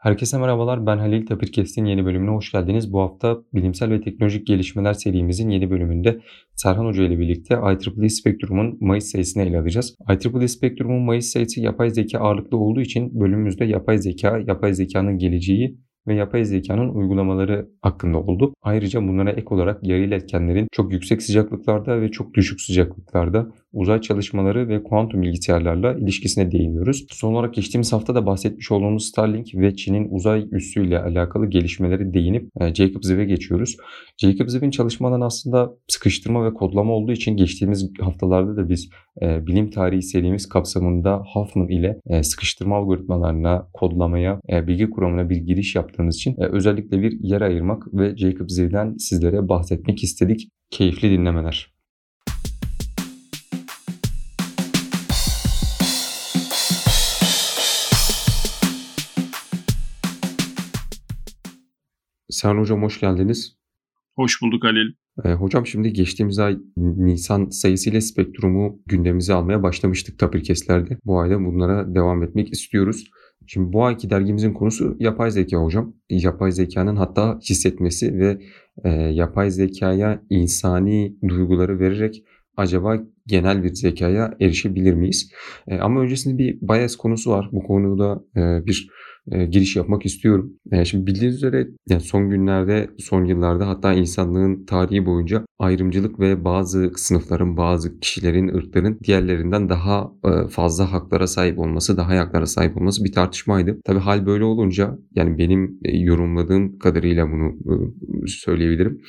Herkese merhabalar. Ben Halil Tapirkes'in yeni bölümüne hoş geldiniz. Bu hafta bilimsel ve teknolojik gelişmeler serimizin yeni bölümünde Serhan Hoca ile birlikte IEEE Spectrum'un Mayıs sayısını ele alacağız. IEEE Spectrum'un Mayıs sayısı yapay zeka ağırlıklı olduğu için bölümümüzde yapay zeka, yapay zekanın geleceği ve yapay zekanın uygulamaları hakkında oldu. Ayrıca bunlara ek olarak yarı iletkenlerin çok yüksek sıcaklıklarda ve çok düşük sıcaklıklarda uzay çalışmaları ve kuantum bilgisayarlarla ilişkisine değiniyoruz. Son olarak geçtiğimiz hafta da bahsetmiş olduğumuz Starlink ve Çin'in uzay üssüyle alakalı gelişmeleri değinip e, Jacob Ziv'e geçiyoruz. Jacob Ziv'in çalışmadan aslında sıkıştırma ve kodlama olduğu için geçtiğimiz haftalarda da biz e, bilim tarihi serimiz kapsamında Huffman ile e, sıkıştırma algoritmalarına, kodlamaya, bilgi kuramına bir giriş yaptığımız için özellikle bir yer ayırmak ve Jacob Ziv'den sizlere bahsetmek istedik. Keyifli dinlemeler. Serhan Hocam hoş geldiniz. Hoş bulduk Halil. Ee, hocam şimdi geçtiğimiz ay Nisan sayısıyla spektrumu gündemimize almaya başlamıştık tapirkeslerde. Bu ayda bunlara devam etmek istiyoruz. Şimdi bu ayki dergimizin konusu yapay zeka hocam. Yapay zekanın hatta hissetmesi ve e, yapay zekaya insani duyguları vererek acaba genel bir zekaya erişebilir miyiz? E, ama öncesinde bir bias konusu var. Bu konuda e, bir e, giriş yapmak istiyorum. E, şimdi bildiğiniz üzere yani son günlerde, son yıllarda hatta insanlığın tarihi boyunca ayrımcılık ve bazı sınıfların, bazı kişilerin, ırkların diğerlerinden daha e, fazla haklara sahip olması, daha haklara sahip olması bir tartışmaydı. Tabii hal böyle olunca yani benim e, yorumladığım kadarıyla bunu e, söyleyebilirim.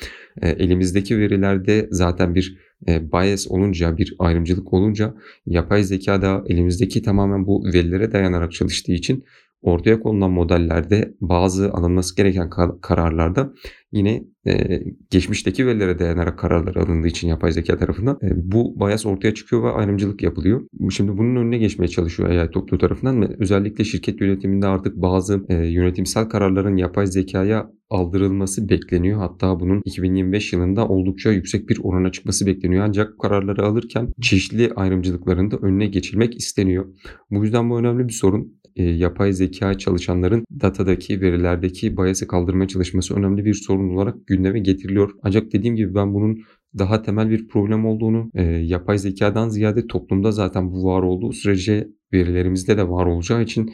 E, elimizdeki verilerde zaten bir e, bias olunca, bir ayrımcılık olunca yapay zeka da elimizdeki tamamen bu verilere dayanarak çalıştığı için ortaya konulan modellerde bazı alınması gereken kararlarda yine e, geçmişteki verilere dayanarak kararlar alındığı için yapay zeka tarafından e, bu bias ortaya çıkıyor ve ayrımcılık yapılıyor. Şimdi bunun önüne geçmeye çalışıyor AI topluluğu tarafından ve özellikle şirket yönetiminde artık bazı e, yönetimsel kararların yapay zekaya aldırılması bekleniyor. Hatta bunun 2025 yılında oldukça yüksek bir orana çıkması bekleniyor. Ancak kararları alırken çeşitli ayrımcılıkların da önüne geçilmek isteniyor. Bu yüzden bu önemli bir sorun e, yapay zeka çalışanların datadaki verilerdeki bias'ı kaldırmaya çalışması önemli bir sorun olarak gündeme getiriliyor. Ancak dediğim gibi ben bunun daha temel bir problem olduğunu, e, yapay zekadan ziyade toplumda zaten bu var olduğu sürece verilerimizde de var olacağı için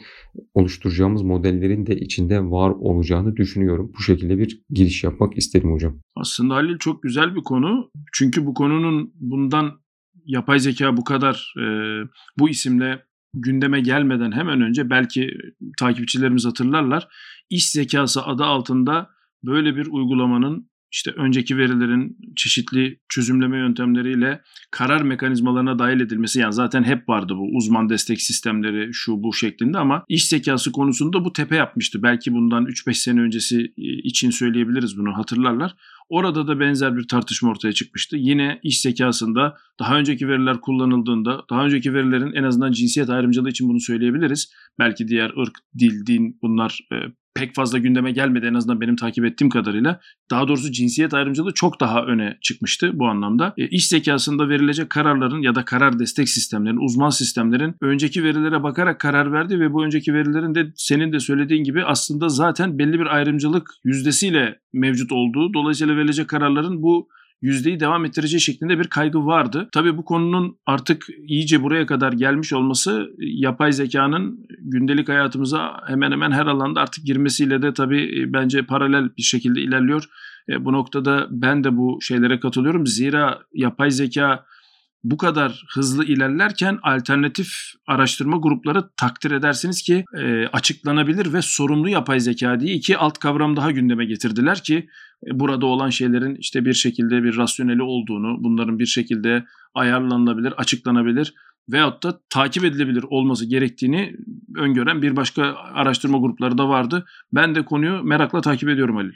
oluşturacağımız modellerin de içinde var olacağını düşünüyorum. Bu şekilde bir giriş yapmak isterim hocam. Aslında Halil çok güzel bir konu. Çünkü bu konunun bundan yapay zeka bu kadar e, bu isimle gündeme gelmeden hemen önce belki takipçilerimiz hatırlarlar. İş zekası adı altında böyle bir uygulamanın işte önceki verilerin çeşitli çözümleme yöntemleriyle karar mekanizmalarına dahil edilmesi yani zaten hep vardı bu uzman destek sistemleri şu bu şeklinde ama iş zekası konusunda bu tepe yapmıştı. Belki bundan 3-5 sene öncesi için söyleyebiliriz bunu hatırlarlar. Orada da benzer bir tartışma ortaya çıkmıştı. Yine iş zekasında daha önceki veriler kullanıldığında, daha önceki verilerin en azından cinsiyet ayrımcılığı için bunu söyleyebiliriz. Belki diğer ırk, dil, din bunlar e, pek fazla gündeme gelmedi en azından benim takip ettiğim kadarıyla. Daha doğrusu cinsiyet ayrımcılığı çok daha öne çıkmıştı bu anlamda. E, iş zekasında verilecek kararların ya da karar destek sistemlerin, uzman sistemlerin önceki verilere bakarak karar verdi ve bu önceki verilerin de senin de söylediğin gibi aslında zaten belli bir ayrımcılık yüzdesiyle mevcut olduğu. Dolayısıyla verilecek kararların bu yüzdeyi devam ettireceği şeklinde bir kaygı vardı. Tabii bu konunun artık iyice buraya kadar gelmiş olması yapay zekanın gündelik hayatımıza hemen hemen her alanda artık girmesiyle de tabii e, bence paralel bir şekilde ilerliyor. E, bu noktada ben de bu şeylere katılıyorum. Zira yapay zeka bu kadar hızlı ilerlerken alternatif araştırma grupları takdir edersiniz ki e, açıklanabilir ve sorumlu yapay zeka diye iki alt kavram daha gündeme getirdiler ki e, burada olan şeylerin işte bir şekilde bir rasyoneli olduğunu, bunların bir şekilde ayarlanabilir, açıklanabilir veyahut da takip edilebilir olması gerektiğini öngören bir başka araştırma grupları da vardı. Ben de konuyu merakla takip ediyorum Halil.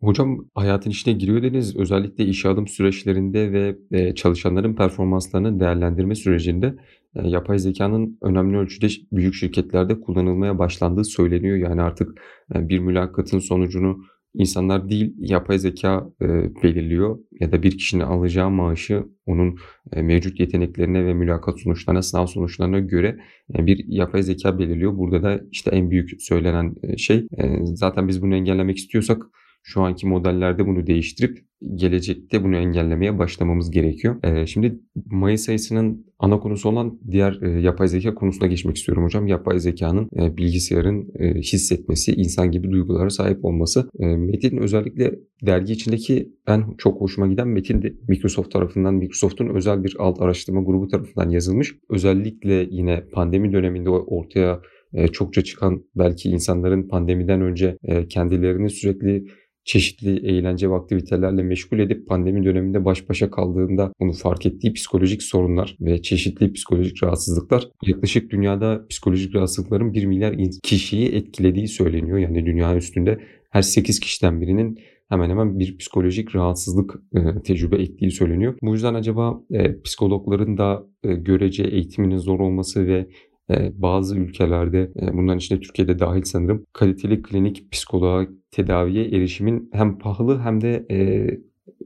Hocam hayatın içine giriyor dediniz. Özellikle işe alım süreçlerinde ve e, çalışanların performanslarını değerlendirme sürecinde e, yapay zekanın önemli ölçüde büyük şirketlerde kullanılmaya başlandığı söyleniyor. Yani artık e, bir mülakatın sonucunu insanlar değil yapay zeka belirliyor ya da bir kişinin alacağı maaşı onun mevcut yeteneklerine ve mülakat sonuçlarına, sınav sonuçlarına göre bir yapay zeka belirliyor. Burada da işte en büyük söylenen şey zaten biz bunu engellemek istiyorsak şu anki modellerde bunu değiştirip gelecekte bunu engellemeye başlamamız gerekiyor. Ee, şimdi Mayıs ayısının ana konusu olan diğer e, yapay zeka konusuna geçmek istiyorum hocam. Yapay zekanın e, bilgisayarın e, hissetmesi, insan gibi duygulara sahip olması. E, Metin özellikle dergi içindeki en çok hoşuma giden metin de Microsoft tarafından, Microsoft'un özel bir alt araştırma grubu tarafından yazılmış. Özellikle yine pandemi döneminde ortaya e, çokça çıkan belki insanların pandemiden önce e, kendilerini sürekli çeşitli eğlence ve aktivitelerle meşgul edip pandemi döneminde baş başa kaldığında bunu fark ettiği psikolojik sorunlar ve çeşitli psikolojik rahatsızlıklar yaklaşık dünyada psikolojik rahatsızlıkların 1 milyar kişiyi etkilediği söyleniyor. Yani dünya üstünde her 8 kişiden birinin hemen hemen bir psikolojik rahatsızlık e, tecrübe ettiği söyleniyor. Bu yüzden acaba e, psikologların da e, görece eğitiminin zor olması ve bazı ülkelerde e, bunların içinde Türkiye'de dahil sanırım kaliteli klinik psikoloğa tedaviye erişimin hem pahalı hem de e,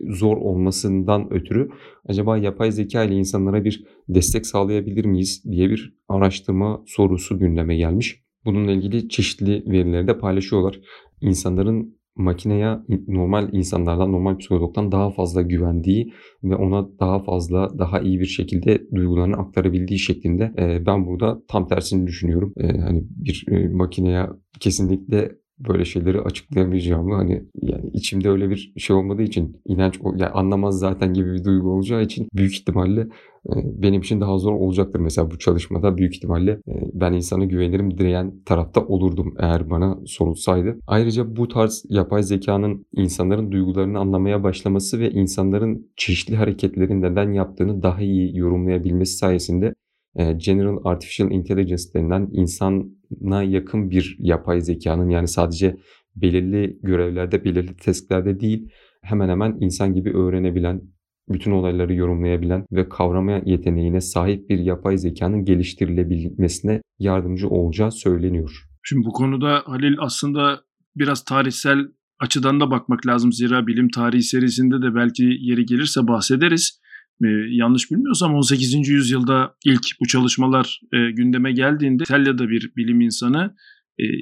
zor olmasından ötürü acaba yapay zeka ile insanlara bir destek sağlayabilir miyiz diye bir araştırma sorusu gündeme gelmiş. Bununla ilgili çeşitli verileri de paylaşıyorlar. İnsanların makineye normal insanlardan, normal psikologdan daha fazla güvendiği ve ona daha fazla, daha iyi bir şekilde duygularını aktarabildiği şeklinde e, ben burada tam tersini düşünüyorum. E, hani bir e, makineye kesinlikle böyle şeyleri açıklayamayacağımı hani yani içimde öyle bir şey olmadığı için inanç yani anlamaz zaten gibi bir duygu olacağı için büyük ihtimalle benim için daha zor olacaktır. Mesela bu çalışmada büyük ihtimalle e, ben insana güvenirim diyen tarafta olurdum eğer bana sorulsaydı. Ayrıca bu tarz yapay zekanın insanların duygularını anlamaya başlaması ve insanların çeşitli hareketlerin neden yaptığını daha iyi yorumlayabilmesi sayesinde e, General Artificial Intelligence denilen insana yakın bir yapay zekanın yani sadece belirli görevlerde, belirli testlerde değil hemen hemen insan gibi öğrenebilen, bütün olayları yorumlayabilen ve kavramaya yeteneğine sahip bir yapay zekanın geliştirilebilmesine yardımcı olacağı söyleniyor. Şimdi bu konuda Halil aslında biraz tarihsel açıdan da bakmak lazım. Zira bilim tarihi serisinde de belki yeri gelirse bahsederiz e, yanlış bilmiyorsam 18. yüzyılda ilk bu çalışmalar e, gündeme geldiğinde İtalya'da bir bilim insanı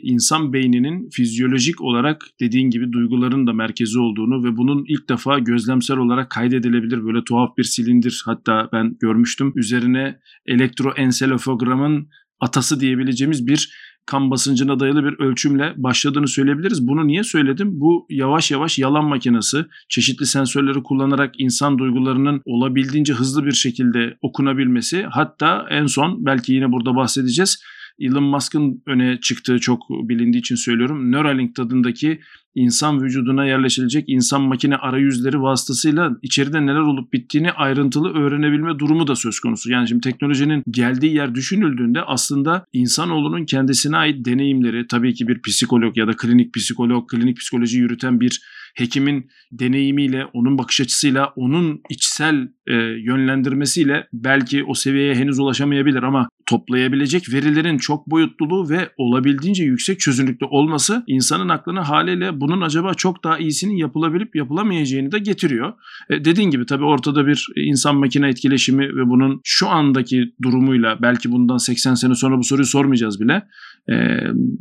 insan beyninin fizyolojik olarak dediğin gibi duyguların da merkezi olduğunu ve bunun ilk defa gözlemsel olarak kaydedilebilir böyle tuhaf bir silindir hatta ben görmüştüm. Üzerine elektroenselofogramın atası diyebileceğimiz bir kan basıncına dayalı bir ölçümle başladığını söyleyebiliriz. Bunu niye söyledim? Bu yavaş yavaş yalan makinesi çeşitli sensörleri kullanarak insan duygularının olabildiğince hızlı bir şekilde okunabilmesi hatta en son belki yine burada bahsedeceğiz Elon Musk'ın öne çıktığı çok bilindiği için söylüyorum. Neuralink tadındaki insan vücuduna yerleşilecek insan makine arayüzleri vasıtasıyla içeride neler olup bittiğini ayrıntılı öğrenebilme durumu da söz konusu. Yani şimdi teknolojinin geldiği yer düşünüldüğünde aslında insanoğlunun kendisine ait deneyimleri tabii ki bir psikolog ya da klinik psikolog, klinik psikoloji yürüten bir hekimin deneyimiyle, onun bakış açısıyla, onun içsel e, yönlendirmesiyle belki o seviyeye henüz ulaşamayabilir ama toplayabilecek verilerin çok boyutluluğu ve olabildiğince yüksek çözünürlükte olması insanın aklına haliyle bunun acaba çok daha iyisinin yapılabilip yapılamayacağını da getiriyor. E, dediğin gibi tabii ortada bir insan makine etkileşimi ve bunun şu andaki durumuyla belki bundan 80 sene sonra bu soruyu sormayacağız bile. E,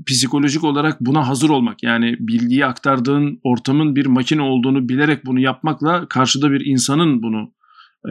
psikolojik olarak buna hazır olmak yani bilgiyi aktardığın ortamın bir makine olduğunu bilerek bunu yapmakla karşıda bir insanın bunu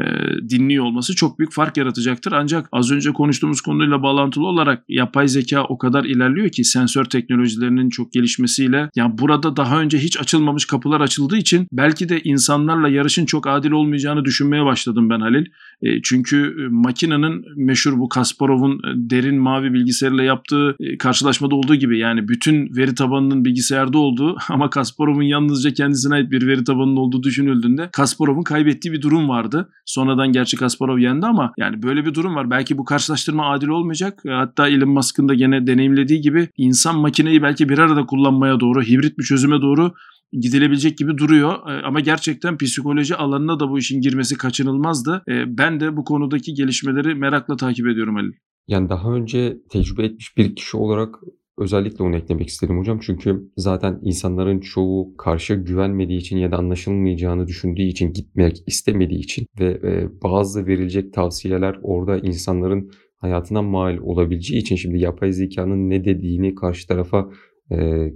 e, dinliyor olması çok büyük fark yaratacaktır. Ancak az önce konuştuğumuz konuyla bağlantılı olarak yapay zeka o kadar ilerliyor ki sensör teknolojilerinin çok gelişmesiyle yani burada daha önce hiç açılmamış kapılar açıldığı için belki de insanlarla yarışın çok adil olmayacağını düşünmeye başladım ben Halil. E, çünkü e, makinenin meşhur bu Kasparov'un e, derin mavi bilgisayarla yaptığı e, karşılaşmada olduğu gibi yani bütün veri tabanının bilgisayarda olduğu ama Kasparov'un yalnızca kendisine ait bir veri tabanının olduğu düşünüldüğünde Kasparov'un kaybettiği bir durum vardı. Sonradan gerçi Kasparov yendi ama yani böyle bir durum var. Belki bu karşılaştırma adil olmayacak. E, hatta Elon Musk'ın da gene deneyimlediği gibi insan makineyi belki bir arada kullanmaya doğru, hibrit bir çözüme doğru gidilebilecek gibi duruyor. E, ama gerçekten psikoloji alanına da bu işin girmesi kaçınılmazdı. E, ben de bu konudaki gelişmeleri merakla takip ediyorum Ali. Yani daha önce tecrübe etmiş bir kişi olarak Özellikle onu eklemek istedim hocam. Çünkü zaten insanların çoğu karşı güvenmediği için ya da anlaşılmayacağını düşündüğü için gitmek istemediği için ve e, bazı verilecek tavsiyeler orada insanların hayatına mal olabileceği için şimdi yapay zekanın ne dediğini karşı tarafa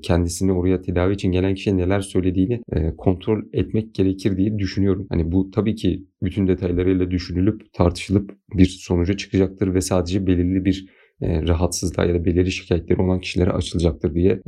kendisini oraya tedavi için gelen kişiye neler söylediğini kontrol etmek gerekir diye düşünüyorum. Hani bu tabii ki bütün detaylarıyla düşünülüp tartışılıp bir sonuca çıkacaktır ve sadece belirli bir rahatsızlığa ya da belirli şikayetleri olan kişilere açılacaktır diye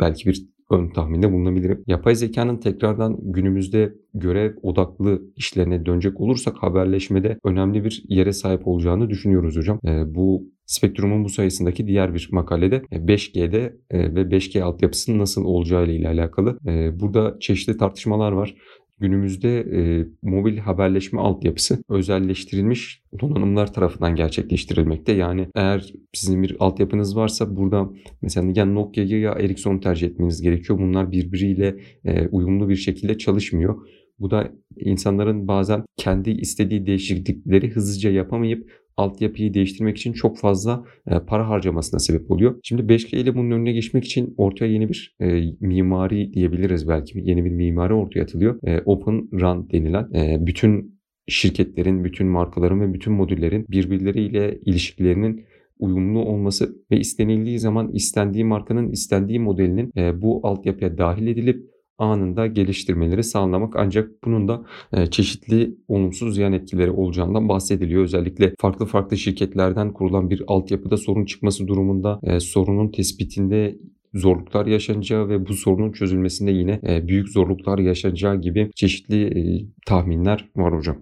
belki bir ön tahminde bulunabilirim. Yapay zekanın tekrardan günümüzde görev odaklı işlerine dönecek olursak haberleşmede önemli bir yere sahip olacağını düşünüyoruz hocam. Bu Spektrum'un bu sayısındaki diğer bir makalede 5G'de ve 5G altyapısının nasıl olacağı ile alakalı. Burada çeşitli tartışmalar var. Günümüzde e, mobil haberleşme altyapısı özelleştirilmiş donanımlar tarafından gerçekleştirilmekte. Yani eğer sizin bir altyapınız varsa burada mesela ya Nokia'yı ya Ericsson tercih etmeniz gerekiyor. Bunlar birbiriyle e, uyumlu bir şekilde çalışmıyor. Bu da insanların bazen kendi istediği değişiklikleri hızlıca yapamayıp altyapıyı değiştirmek için çok fazla e, para harcamasına sebep oluyor. Şimdi 5G ile bunun önüne geçmek için ortaya yeni bir e, mimari diyebiliriz belki. Yeni bir mimari ortaya atılıyor. E, Open RAN denilen e, bütün şirketlerin, bütün markaların ve bütün modüllerin birbirleriyle ilişkilerinin uyumlu olması ve istenildiği zaman istendiği markanın istendiği modelinin e, bu altyapıya dahil edilip anında geliştirmeleri sağlamak ancak bunun da e, çeşitli olumsuz yan etkileri olacağından bahsediliyor. Özellikle farklı farklı şirketlerden kurulan bir altyapıda sorun çıkması durumunda e, sorunun tespitinde zorluklar yaşanacağı ve bu sorunun çözülmesinde yine e, büyük zorluklar yaşanacağı gibi çeşitli tahminler var hocam.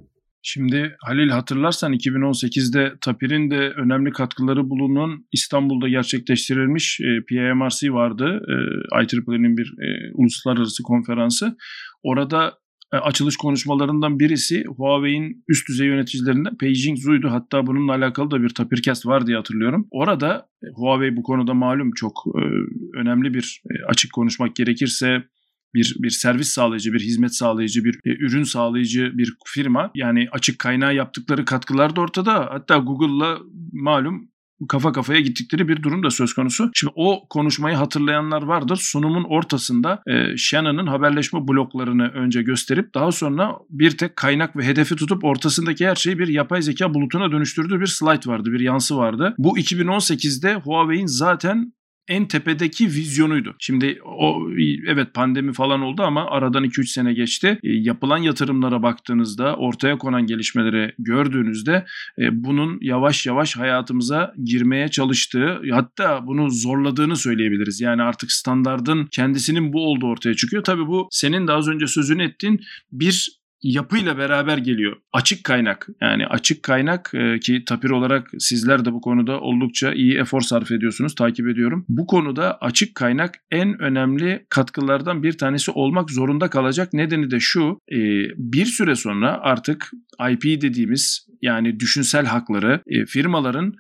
Şimdi Halil hatırlarsan 2018'de Tapir'in de önemli katkıları bulunan İstanbul'da gerçekleştirilmiş e, PMRC vardı. E, IEEE'nin bir e, uluslararası konferansı. Orada e, açılış konuşmalarından birisi Huawei'in üst düzey yöneticilerinden Beijing Zhu'ydu. Hatta bununla alakalı da bir Tapircast var diye hatırlıyorum. Orada e, Huawei bu konuda malum çok e, önemli bir e, açık konuşmak gerekirse bir bir servis sağlayıcı, bir hizmet sağlayıcı, bir e, ürün sağlayıcı bir firma. Yani açık kaynağı yaptıkları katkılar da ortada. Hatta Google'la malum kafa kafaya gittikleri bir durum da söz konusu. Şimdi o konuşmayı hatırlayanlar vardır. Sunumun ortasında e, Shannon'ın haberleşme bloklarını önce gösterip daha sonra bir tek kaynak ve hedefi tutup ortasındaki her şeyi bir yapay zeka bulutuna dönüştürdüğü bir slide vardı, bir yansı vardı. Bu 2018'de Huawei'in zaten en tepedeki vizyonuydu. Şimdi o evet pandemi falan oldu ama aradan 2-3 sene geçti. E, yapılan yatırımlara baktığınızda, ortaya konan gelişmeleri gördüğünüzde e, bunun yavaş yavaş hayatımıza girmeye çalıştığı, hatta bunu zorladığını söyleyebiliriz. Yani artık standardın kendisinin bu olduğu ortaya çıkıyor. Tabii bu senin de az önce sözünü ettiğin bir yapıyla beraber geliyor. Açık kaynak yani açık kaynak e, ki tapir olarak sizler de bu konuda oldukça iyi efor sarf ediyorsunuz takip ediyorum. Bu konuda açık kaynak en önemli katkılardan bir tanesi olmak zorunda kalacak. Nedeni de şu e, bir süre sonra artık IP dediğimiz yani düşünsel hakları e, firmaların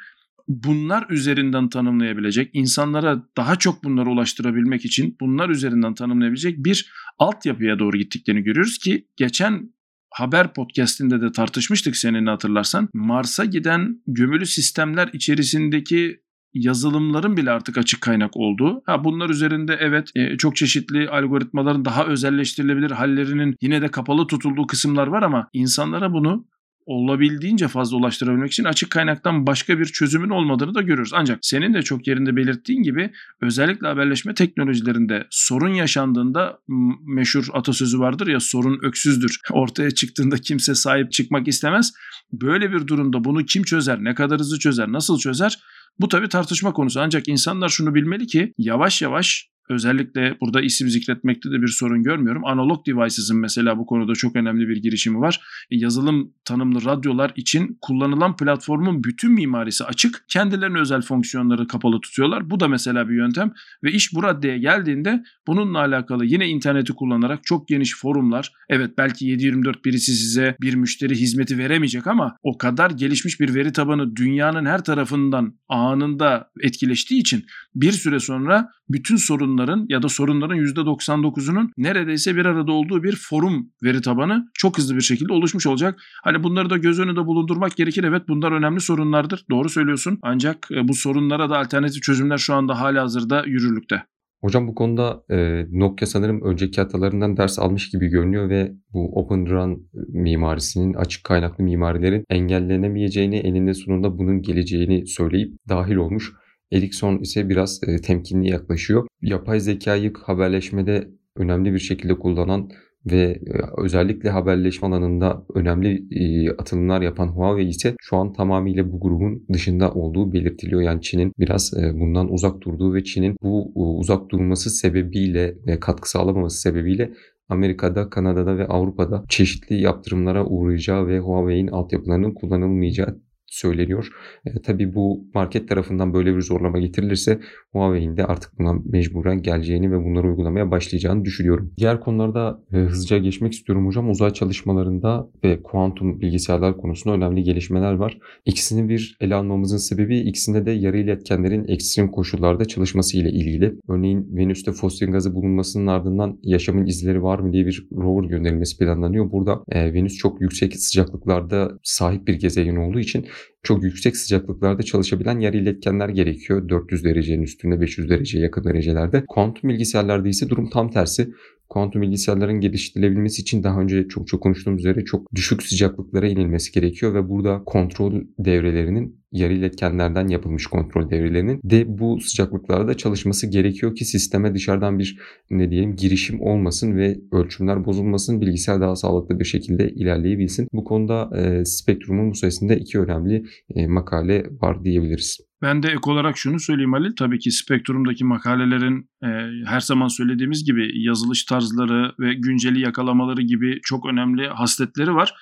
bunlar üzerinden tanımlayabilecek, insanlara daha çok bunları ulaştırabilmek için bunlar üzerinden tanımlayabilecek bir altyapıya doğru gittiklerini görüyoruz ki geçen haber podcastinde de tartışmıştık senin hatırlarsan. Mars'a giden gömülü sistemler içerisindeki yazılımların bile artık açık kaynak olduğu. Ha bunlar üzerinde evet e, çok çeşitli algoritmaların daha özelleştirilebilir hallerinin yine de kapalı tutulduğu kısımlar var ama insanlara bunu olabildiğince fazla ulaştırabilmek için açık kaynaktan başka bir çözümün olmadığını da görüyoruz. Ancak senin de çok yerinde belirttiğin gibi özellikle haberleşme teknolojilerinde sorun yaşandığında meşhur atasözü vardır ya sorun öksüzdür. Ortaya çıktığında kimse sahip çıkmak istemez. Böyle bir durumda bunu kim çözer, ne kadar hızlı çözer, nasıl çözer? Bu tabii tartışma konusu. Ancak insanlar şunu bilmeli ki yavaş yavaş Özellikle burada isim zikretmekte de bir sorun görmüyorum. Analog Devices'ın mesela bu konuda çok önemli bir girişimi var. E, yazılım tanımlı radyolar için kullanılan platformun bütün mimarisi açık. Kendilerine özel fonksiyonları kapalı tutuyorlar. Bu da mesela bir yöntem ve iş bu raddeye geldiğinde bununla alakalı yine interneti kullanarak çok geniş forumlar. Evet belki 724 birisi size bir müşteri hizmeti veremeyecek ama o kadar gelişmiş bir veri tabanı dünyanın her tarafından anında etkileştiği için bir süre sonra bütün sorunları sorunların ya da sorunların %99'unun neredeyse bir arada olduğu bir forum veri tabanı çok hızlı bir şekilde oluşmuş olacak. Hani bunları da göz önünde bulundurmak gerekir. Evet bunlar önemli sorunlardır. Doğru söylüyorsun. Ancak e, bu sorunlara da alternatif çözümler şu anda hala hazırda yürürlükte. Hocam bu konuda e, Nokia sanırım önceki hatalarından ders almış gibi görünüyor ve bu Open Run mimarisinin açık kaynaklı mimarilerin engellenemeyeceğini, eninde sonunda bunun geleceğini söyleyip dahil olmuş. Ericsson ise biraz e, temkinli yaklaşıyor. Yapay zekayı haberleşmede önemli bir şekilde kullanan ve e, özellikle haberleşme alanında önemli e, atılımlar yapan Huawei ise şu an tamamıyla bu grubun dışında olduğu belirtiliyor. Yani Çin'in biraz e, bundan uzak durduğu ve Çin'in bu uzak durması sebebiyle katkı sağlamaması sebebiyle Amerika'da, Kanada'da ve Avrupa'da çeşitli yaptırımlara uğrayacağı ve Huawei'in altyapılarının kullanılmayacağı söyleniyor. E, tabii bu market tarafından böyle bir zorlama getirilirse Huawei'in de artık buna mecburen geleceğini ve bunları uygulamaya başlayacağını düşünüyorum. Diğer konularda e, hızlıca geçmek istiyorum hocam. Uzay çalışmalarında ve kuantum bilgisayarlar konusunda önemli gelişmeler var. İkisini bir ele almamızın sebebi ikisinde de yarı iletkenlerin ekstrem koşullarda çalışması ile ilgili. Örneğin Venüs'te fosil gazı bulunmasının ardından yaşamın izleri var mı diye bir rover gönderilmesi planlanıyor. Burada e, Venüs çok yüksek sıcaklıklarda sahip bir gezegen olduğu için çok yüksek sıcaklıklarda çalışabilen yarı iletkenler gerekiyor. 400 derecenin üstünde 500 dereceye yakın derecelerde. Kuantum bilgisayarlarda ise durum tam tersi kuantum bilgisayarların geliştirilebilmesi için daha önce çok çok konuştuğumuz üzere çok düşük sıcaklıklara inilmesi gerekiyor ve burada kontrol devrelerinin yarı iletkenlerden yapılmış kontrol devrelerinin de bu sıcaklıklarda çalışması gerekiyor ki sisteme dışarıdan bir ne diyelim girişim olmasın ve ölçümler bozulmasın bilgisayar daha sağlıklı bir şekilde ilerleyebilsin. Bu konuda e, Spektrum'un bu sayesinde iki önemli e, makale var diyebiliriz. Ben de ek olarak şunu söyleyeyim Halil. Tabii ki Spektrum'daki makalelerin e, her zaman söylediğimiz gibi yazılış tarzları ve günceli yakalamaları gibi çok önemli hasletleri var.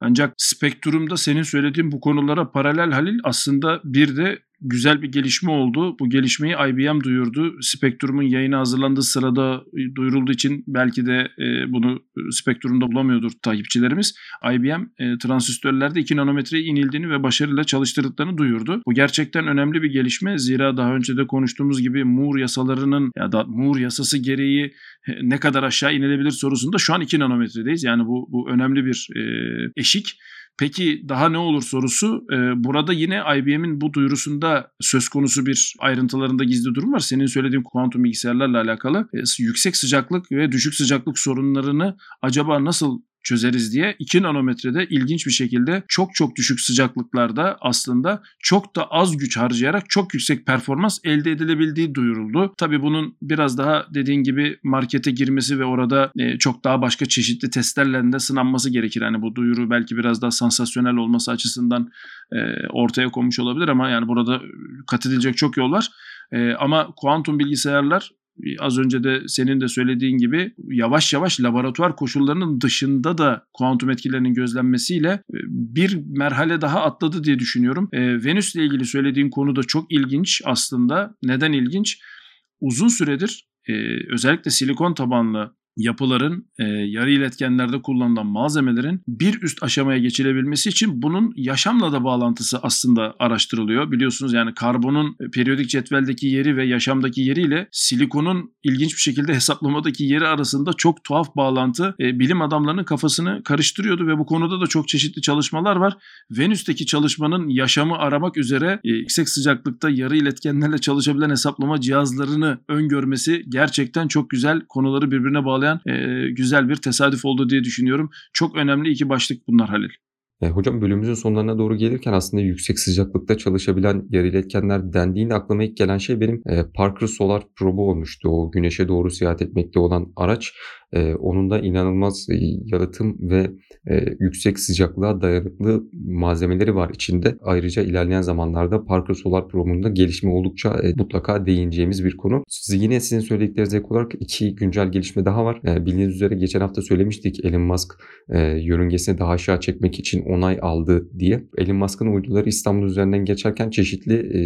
Ancak Spektrum'da senin söylediğin bu konulara paralel Halil aslında bir de güzel bir gelişme oldu. Bu gelişmeyi IBM duyurdu. Spektrum'un yayına hazırlandığı sırada e, duyurulduğu için belki de e, bunu e, Spektrum'da bulamıyordur takipçilerimiz. IBM transistörlerde 2 nanometreye inildiğini ve başarıyla çalıştırdıklarını duyurdu. Bu gerçekten önemli bir gelişme. Zira daha önce de konuştuğumuz gibi Moore yasalarının ya da Moore yasası gereği ne kadar aşağı inilebilir sorusunda şu an 2 nanometredeyiz. Yani bu, bu önemli bir eşik. Peki daha ne olur sorusu. E, burada yine IBM'in bu duyurusunda söz konusu bir ayrıntılarında gizli durum var. Senin söylediğin kuantum bilgisayarlarla alakalı e, yüksek sıcaklık ve düşük sıcaklık sorunlarını acaba nasıl çözeriz diye 2 nanometrede ilginç bir şekilde çok çok düşük sıcaklıklarda aslında çok da az güç harcayarak çok yüksek performans elde edilebildiği duyuruldu. Tabi bunun biraz daha dediğin gibi markete girmesi ve orada e, çok daha başka çeşitli testlerle de sınanması gerekir. Yani bu duyuru belki biraz daha sansasyonel olması açısından e, ortaya konmuş olabilir ama yani burada kat edilecek çok yol var. E, ama kuantum bilgisayarlar az önce de senin de söylediğin gibi yavaş yavaş laboratuvar koşullarının dışında da kuantum etkilerinin gözlenmesiyle e, bir merhale daha atladı diye düşünüyorum. E, Venüs ile ilgili söylediğin konu da çok ilginç aslında. Neden ilginç? Uzun süredir e, özellikle silikon tabanlı yapıların, e, yarı iletkenlerde kullanılan malzemelerin bir üst aşamaya geçilebilmesi için bunun yaşamla da bağlantısı aslında araştırılıyor. Biliyorsunuz yani karbonun periyodik cetveldeki yeri ve yaşamdaki yeriyle silikonun ilginç bir şekilde hesaplamadaki yeri arasında çok tuhaf bağlantı e, bilim adamlarının kafasını karıştırıyordu ve bu konuda da çok çeşitli çalışmalar var. Venüs'teki çalışmanın yaşamı aramak üzere e, yüksek sıcaklıkta yarı iletkenlerle çalışabilen hesaplama cihazlarını öngörmesi gerçekten çok güzel konuları birbirine bağlayan sağlayan e, güzel bir tesadüf oldu diye düşünüyorum. Çok önemli iki başlık bunlar Halil. E, hocam bölümümüzün sonlarına doğru gelirken aslında yüksek sıcaklıkta çalışabilen yarı iletkenler dendiğinde aklıma ilk gelen şey benim e, Parker Solar Probe olmuştu. O güneşe doğru seyahat etmekte olan araç. E, onun da inanılmaz yalıtım ve e, yüksek sıcaklığa dayanıklı malzemeleri var içinde. Ayrıca ilerleyen zamanlarda Parker Solar Probe'un da gelişme oldukça e, mutlaka değineceğimiz bir konu. Siz yine sizin söylediklerinize ek olarak iki güncel gelişme daha var. E, bildiğiniz üzere geçen hafta söylemiştik Elon Musk e, yörüngesini daha aşağı çekmek için onay aldı diye. Elon Musk'ın uyduları İstanbul üzerinden geçerken çeşitli e,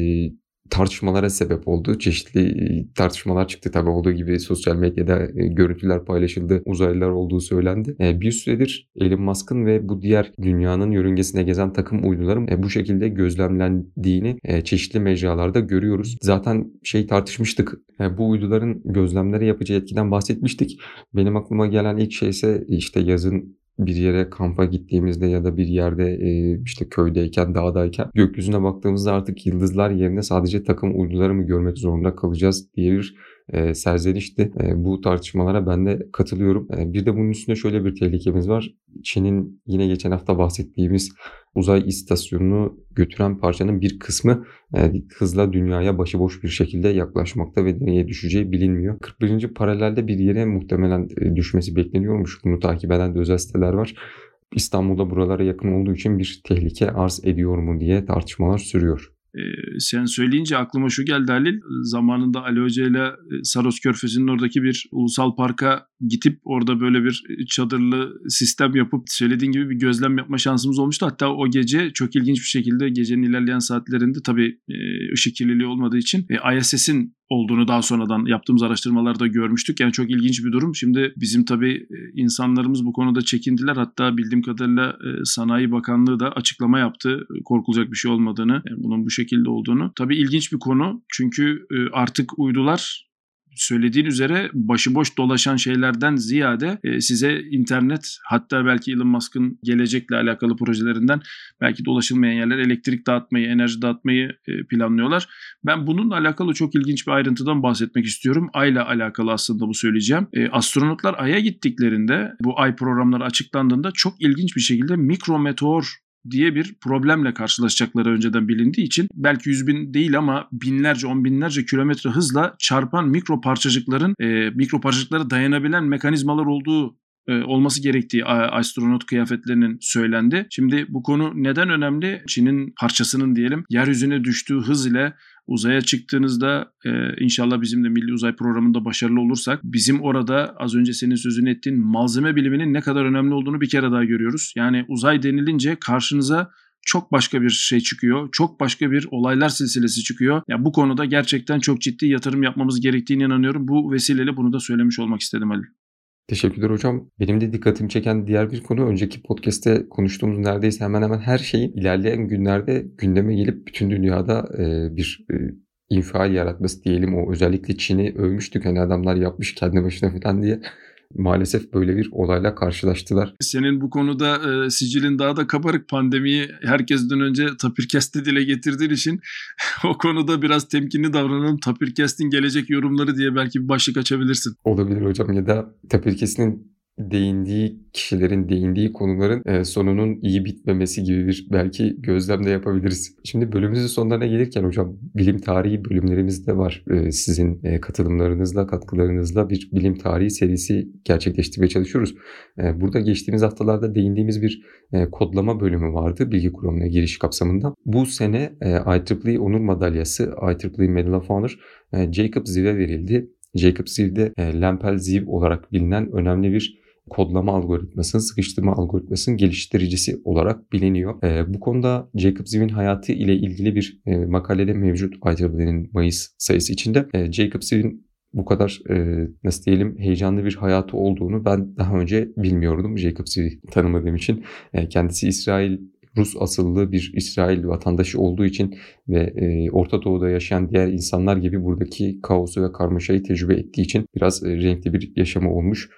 tartışmalara sebep oldu. Çeşitli tartışmalar çıktı tabii olduğu gibi sosyal medyada görüntüler paylaşıldı. Uzaylılar olduğu söylendi. Bir süredir Elon Musk'ın ve bu diğer dünyanın yörüngesine gezen takım uyduların bu şekilde gözlemlendiğini çeşitli mecralarda görüyoruz. Zaten şey tartışmıştık. Bu uyduların gözlemlere yapacağı etkiden bahsetmiştik. Benim aklıma gelen ilk şey ise işte yazın bir yere kampa gittiğimizde ya da bir yerde işte köydeyken, dağdayken gökyüzüne baktığımızda artık yıldızlar yerine sadece takım uyduları mı görmek zorunda kalacağız diye bir e, serzenişti. E, bu tartışmalara ben de katılıyorum. E, bir de bunun üstünde şöyle bir tehlikemiz var. Çin'in yine geçen hafta bahsettiğimiz uzay istasyonunu götüren parçanın bir kısmı e, hızla dünyaya başıboş bir şekilde yaklaşmakta ve nereye düşeceği bilinmiyor. 41. paralelde bir yere muhtemelen e, düşmesi bekleniyormuş. Bunu takip eden de özel siteler var. İstanbul'da buralara yakın olduğu için bir tehlike arz ediyor mu diye tartışmalar sürüyor. Ee, sen söyleyince aklıma şu geldi Halil. Zamanında Ali Hoca ile Saros Körfezi'nin oradaki bir ulusal parka gidip orada böyle bir çadırlı sistem yapıp söylediğin gibi bir gözlem yapma şansımız olmuştu. Hatta o gece çok ilginç bir şekilde gecenin ilerleyen saatlerinde tabii e, ışık kirliliği olmadığı için e, ISS'in olduğunu daha sonradan yaptığımız araştırmalarda görmüştük. Yani çok ilginç bir durum. Şimdi bizim tabii e, insanlarımız bu konuda çekindiler. Hatta bildiğim kadarıyla Sanayi Bakanlığı da açıklama yaptı. Korkulacak bir şey olmadığını, bunun bu şekilde olduğunu. Tabii ilginç bir konu. Çünkü artık uydular söylediğin üzere başıboş dolaşan şeylerden ziyade e, size internet hatta belki Elon Musk'ın gelecekle alakalı projelerinden belki dolaşılmayan yerler elektrik dağıtmayı, enerji dağıtmayı e, planlıyorlar. Ben bununla alakalı çok ilginç bir ayrıntıdan bahsetmek istiyorum. Ay ile alakalı aslında bu söyleyeceğim. E, astronotlar Ay'a gittiklerinde bu Ay programları açıklandığında çok ilginç bir şekilde mikrometeor diye bir problemle karşılaşacakları önceden bilindiği için belki yüz bin değil ama binlerce on binlerce kilometre hızla çarpan mikro parçacıkların e, mikro parçacıklara dayanabilen mekanizmalar olduğu e, olması gerektiği astronot kıyafetlerinin söylendi. Şimdi bu konu neden önemli? Çin'in parçasının diyelim yeryüzüne düştüğü hız ile uzaya çıktığınızda e, inşallah bizim de Milli Uzay Programı'nda başarılı olursak bizim orada az önce senin sözünü ettiğin malzeme biliminin ne kadar önemli olduğunu bir kere daha görüyoruz. Yani uzay denilince karşınıza çok başka bir şey çıkıyor. Çok başka bir olaylar silsilesi çıkıyor. Ya bu konuda gerçekten çok ciddi yatırım yapmamız gerektiğine inanıyorum. Bu vesileyle bunu da söylemiş olmak istedim Ali. Teşekkürler hocam. Benim de dikkatimi çeken diğer bir konu önceki podcast'te konuştuğumuz neredeyse hemen hemen her şeyin ilerleyen günlerde gündeme gelip bütün dünyada e, bir e, infial yaratması diyelim. O özellikle Çin'i övmüştük hani adamlar yapmış kendi başına falan diye maalesef böyle bir olayla karşılaştılar. Senin bu konuda e, sicilin daha da kabarık pandemiyi herkesten önce Tapirkest'te dile getirdiğin için o konuda biraz temkinli davranalım. Tapirkest'in gelecek yorumları diye belki bir başlık açabilirsin. Olabilir hocam ya da Tapirkest'in değindiği kişilerin değindiği konuların e, sonunun iyi bitmemesi gibi bir belki gözlem de yapabiliriz. Şimdi bölümümüzün sonlarına gelirken hocam bilim tarihi bölümlerimiz de var. E, sizin e, katılımlarınızla, katkılarınızla bir bilim tarihi serisi gerçekleştirmeye çalışıyoruz. Burada geçtiğimiz haftalarda değindiğimiz bir kodlama bölümü vardı bilgi kurumuna giriş kapsamında. Bu sene IEEE Onur Madalyası, IEEE Medal of Honor Jacob Ziv'e verildi. Jacob Ziv'de Lempel Ziv olarak bilinen önemli bir kodlama algoritmasının, sıkıştırma algoritmasının geliştiricisi olarak biliniyor. E, bu konuda Jacob Ziv'in hayatı ile ilgili bir e, makalede mevcut IEEE'nin Mayıs sayısı içinde. E, Jacob Ziv'in bu kadar e, nasıl diyelim heyecanlı bir hayatı olduğunu ben daha önce bilmiyordum. Jacob Ziv'i tanımadığım için. E, kendisi İsrail Rus asıllı bir İsrail vatandaşı olduğu için ve e, Orta Doğu'da yaşayan diğer insanlar gibi buradaki kaosu ve karmaşayı tecrübe ettiği için biraz e, renkli bir yaşamı olmuş.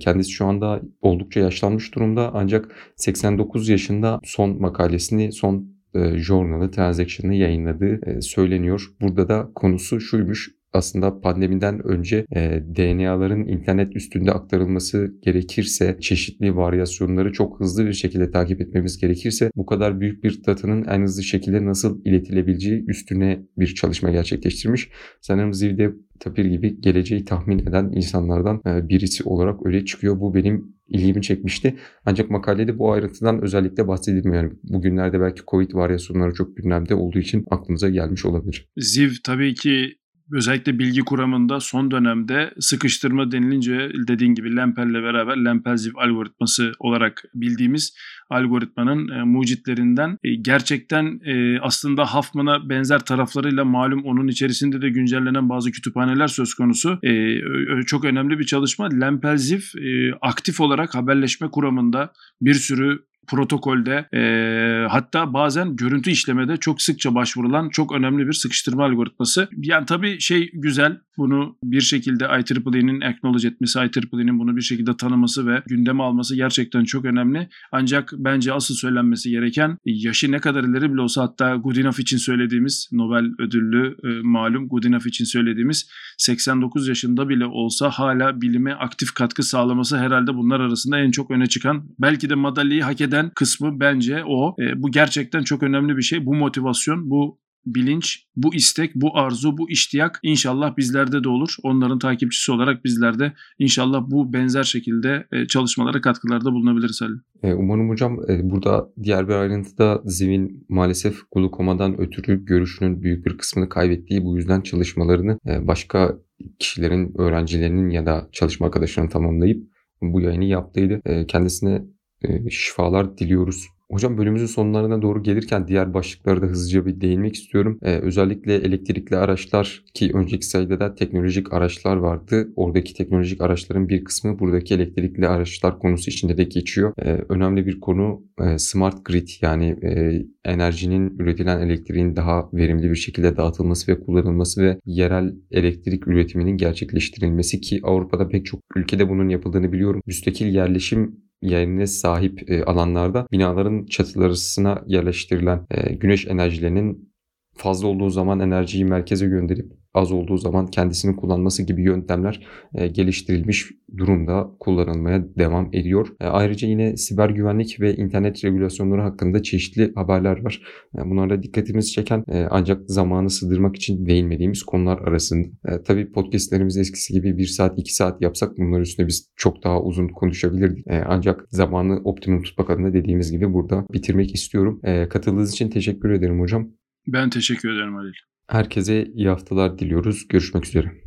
Kendisi şu anda oldukça yaşlanmış durumda ancak 89 yaşında son makalesini, son e, journalı, transaction'ı yayınladığı söyleniyor. Burada da konusu şuymuş aslında pandemiden önce e, DNA'ların internet üstünde aktarılması gerekirse, çeşitli varyasyonları çok hızlı bir şekilde takip etmemiz gerekirse bu kadar büyük bir datanın en hızlı şekilde nasıl iletilebileceği üstüne bir çalışma gerçekleştirmiş. Sanırım Ziv'de Tapir gibi geleceği tahmin eden insanlardan e, birisi olarak öyle çıkıyor. Bu benim ilgimi çekmişti. Ancak makalede bu ayrıntıdan özellikle bahsedilmiyor. Yani bugünlerde belki Covid varyasyonları çok gündemde olduğu için aklımıza gelmiş olabilir. Ziv tabii ki özellikle bilgi kuramında son dönemde sıkıştırma denilince dediğin gibi Lemper'le beraber Lemper-Ziv algoritması olarak bildiğimiz algoritmanın e, mucitlerinden e, gerçekten e, aslında Huffman'a benzer taraflarıyla malum onun içerisinde de güncellenen bazı kütüphaneler söz konusu. E, çok önemli bir çalışma. Lemper-Ziv e, aktif olarak haberleşme kuramında bir sürü protokolde e, hatta bazen görüntü işlemede çok sıkça başvurulan çok önemli bir sıkıştırma algoritması. Yani tabii şey güzel bunu bir şekilde IEEE'nin acknowledge etmesi, IEEE'nin bunu bir şekilde tanıması ve gündeme alması gerçekten çok önemli. Ancak bence asıl söylenmesi gereken yaşı ne kadar ileri bile olsa hatta Goodenough için söylediğimiz Nobel ödüllü e, malum Goodenough için söylediğimiz 89 yaşında bile olsa hala bilime aktif katkı sağlaması herhalde bunlar arasında en çok öne çıkan belki de madalyayı hak eden kısmı bence o. E, bu gerçekten çok önemli bir şey. Bu motivasyon, bu bilinç, bu istek, bu arzu, bu iştiyak inşallah bizlerde de olur. Onların takipçisi olarak bizler de inşallah bu benzer şekilde e, çalışmalara katkılarda bulunabiliriz Halil. E, Umarım hocam e, burada diğer bir ayrıntıda Ziv'in maalesef glukomadan ötürü görüşünün büyük bir kısmını kaybettiği bu yüzden çalışmalarını başka kişilerin, öğrencilerinin ya da çalışma arkadaşlarının tamamlayıp bu yayını yaptıydı. Kendisine e, şifalar diliyoruz. Hocam bölümümüzün sonlarına doğru gelirken diğer başlıklara da hızlıca bir değinmek istiyorum. Ee, özellikle elektrikli araçlar ki önceki sayıda da teknolojik araçlar vardı. Oradaki teknolojik araçların bir kısmı buradaki elektrikli araçlar konusu içinde de geçiyor. Ee, önemli bir konu e, smart grid yani e, enerjinin üretilen elektriğin daha verimli bir şekilde dağıtılması ve kullanılması ve yerel elektrik üretiminin gerçekleştirilmesi ki Avrupa'da pek çok ülkede bunun yapıldığını biliyorum. Müstakil yerleşim yerine sahip e, alanlarda binaların çatılarına yerleştirilen e, güneş enerjilerinin fazla olduğu zaman enerjiyi merkeze gönderip az olduğu zaman kendisini kullanması gibi yöntemler e, geliştirilmiş durumda kullanılmaya devam ediyor. E, ayrıca yine siber güvenlik ve internet regülasyonları hakkında çeşitli haberler var. E, bunlarda dikkatimizi çeken ancak zamanı sığdırmak için değinmediğimiz konular arasında. Tabii podcastlerimiz eskisi gibi 1 saat 2 saat yapsak bunlar üstüne biz çok daha uzun konuşabilirdik. Ancak zamanı optimum tutmak adına dediğimiz gibi burada bitirmek istiyorum. Katıldığınız için teşekkür ederim hocam. Ben teşekkür ederim Halil. Herkese iyi haftalar diliyoruz. Görüşmek üzere.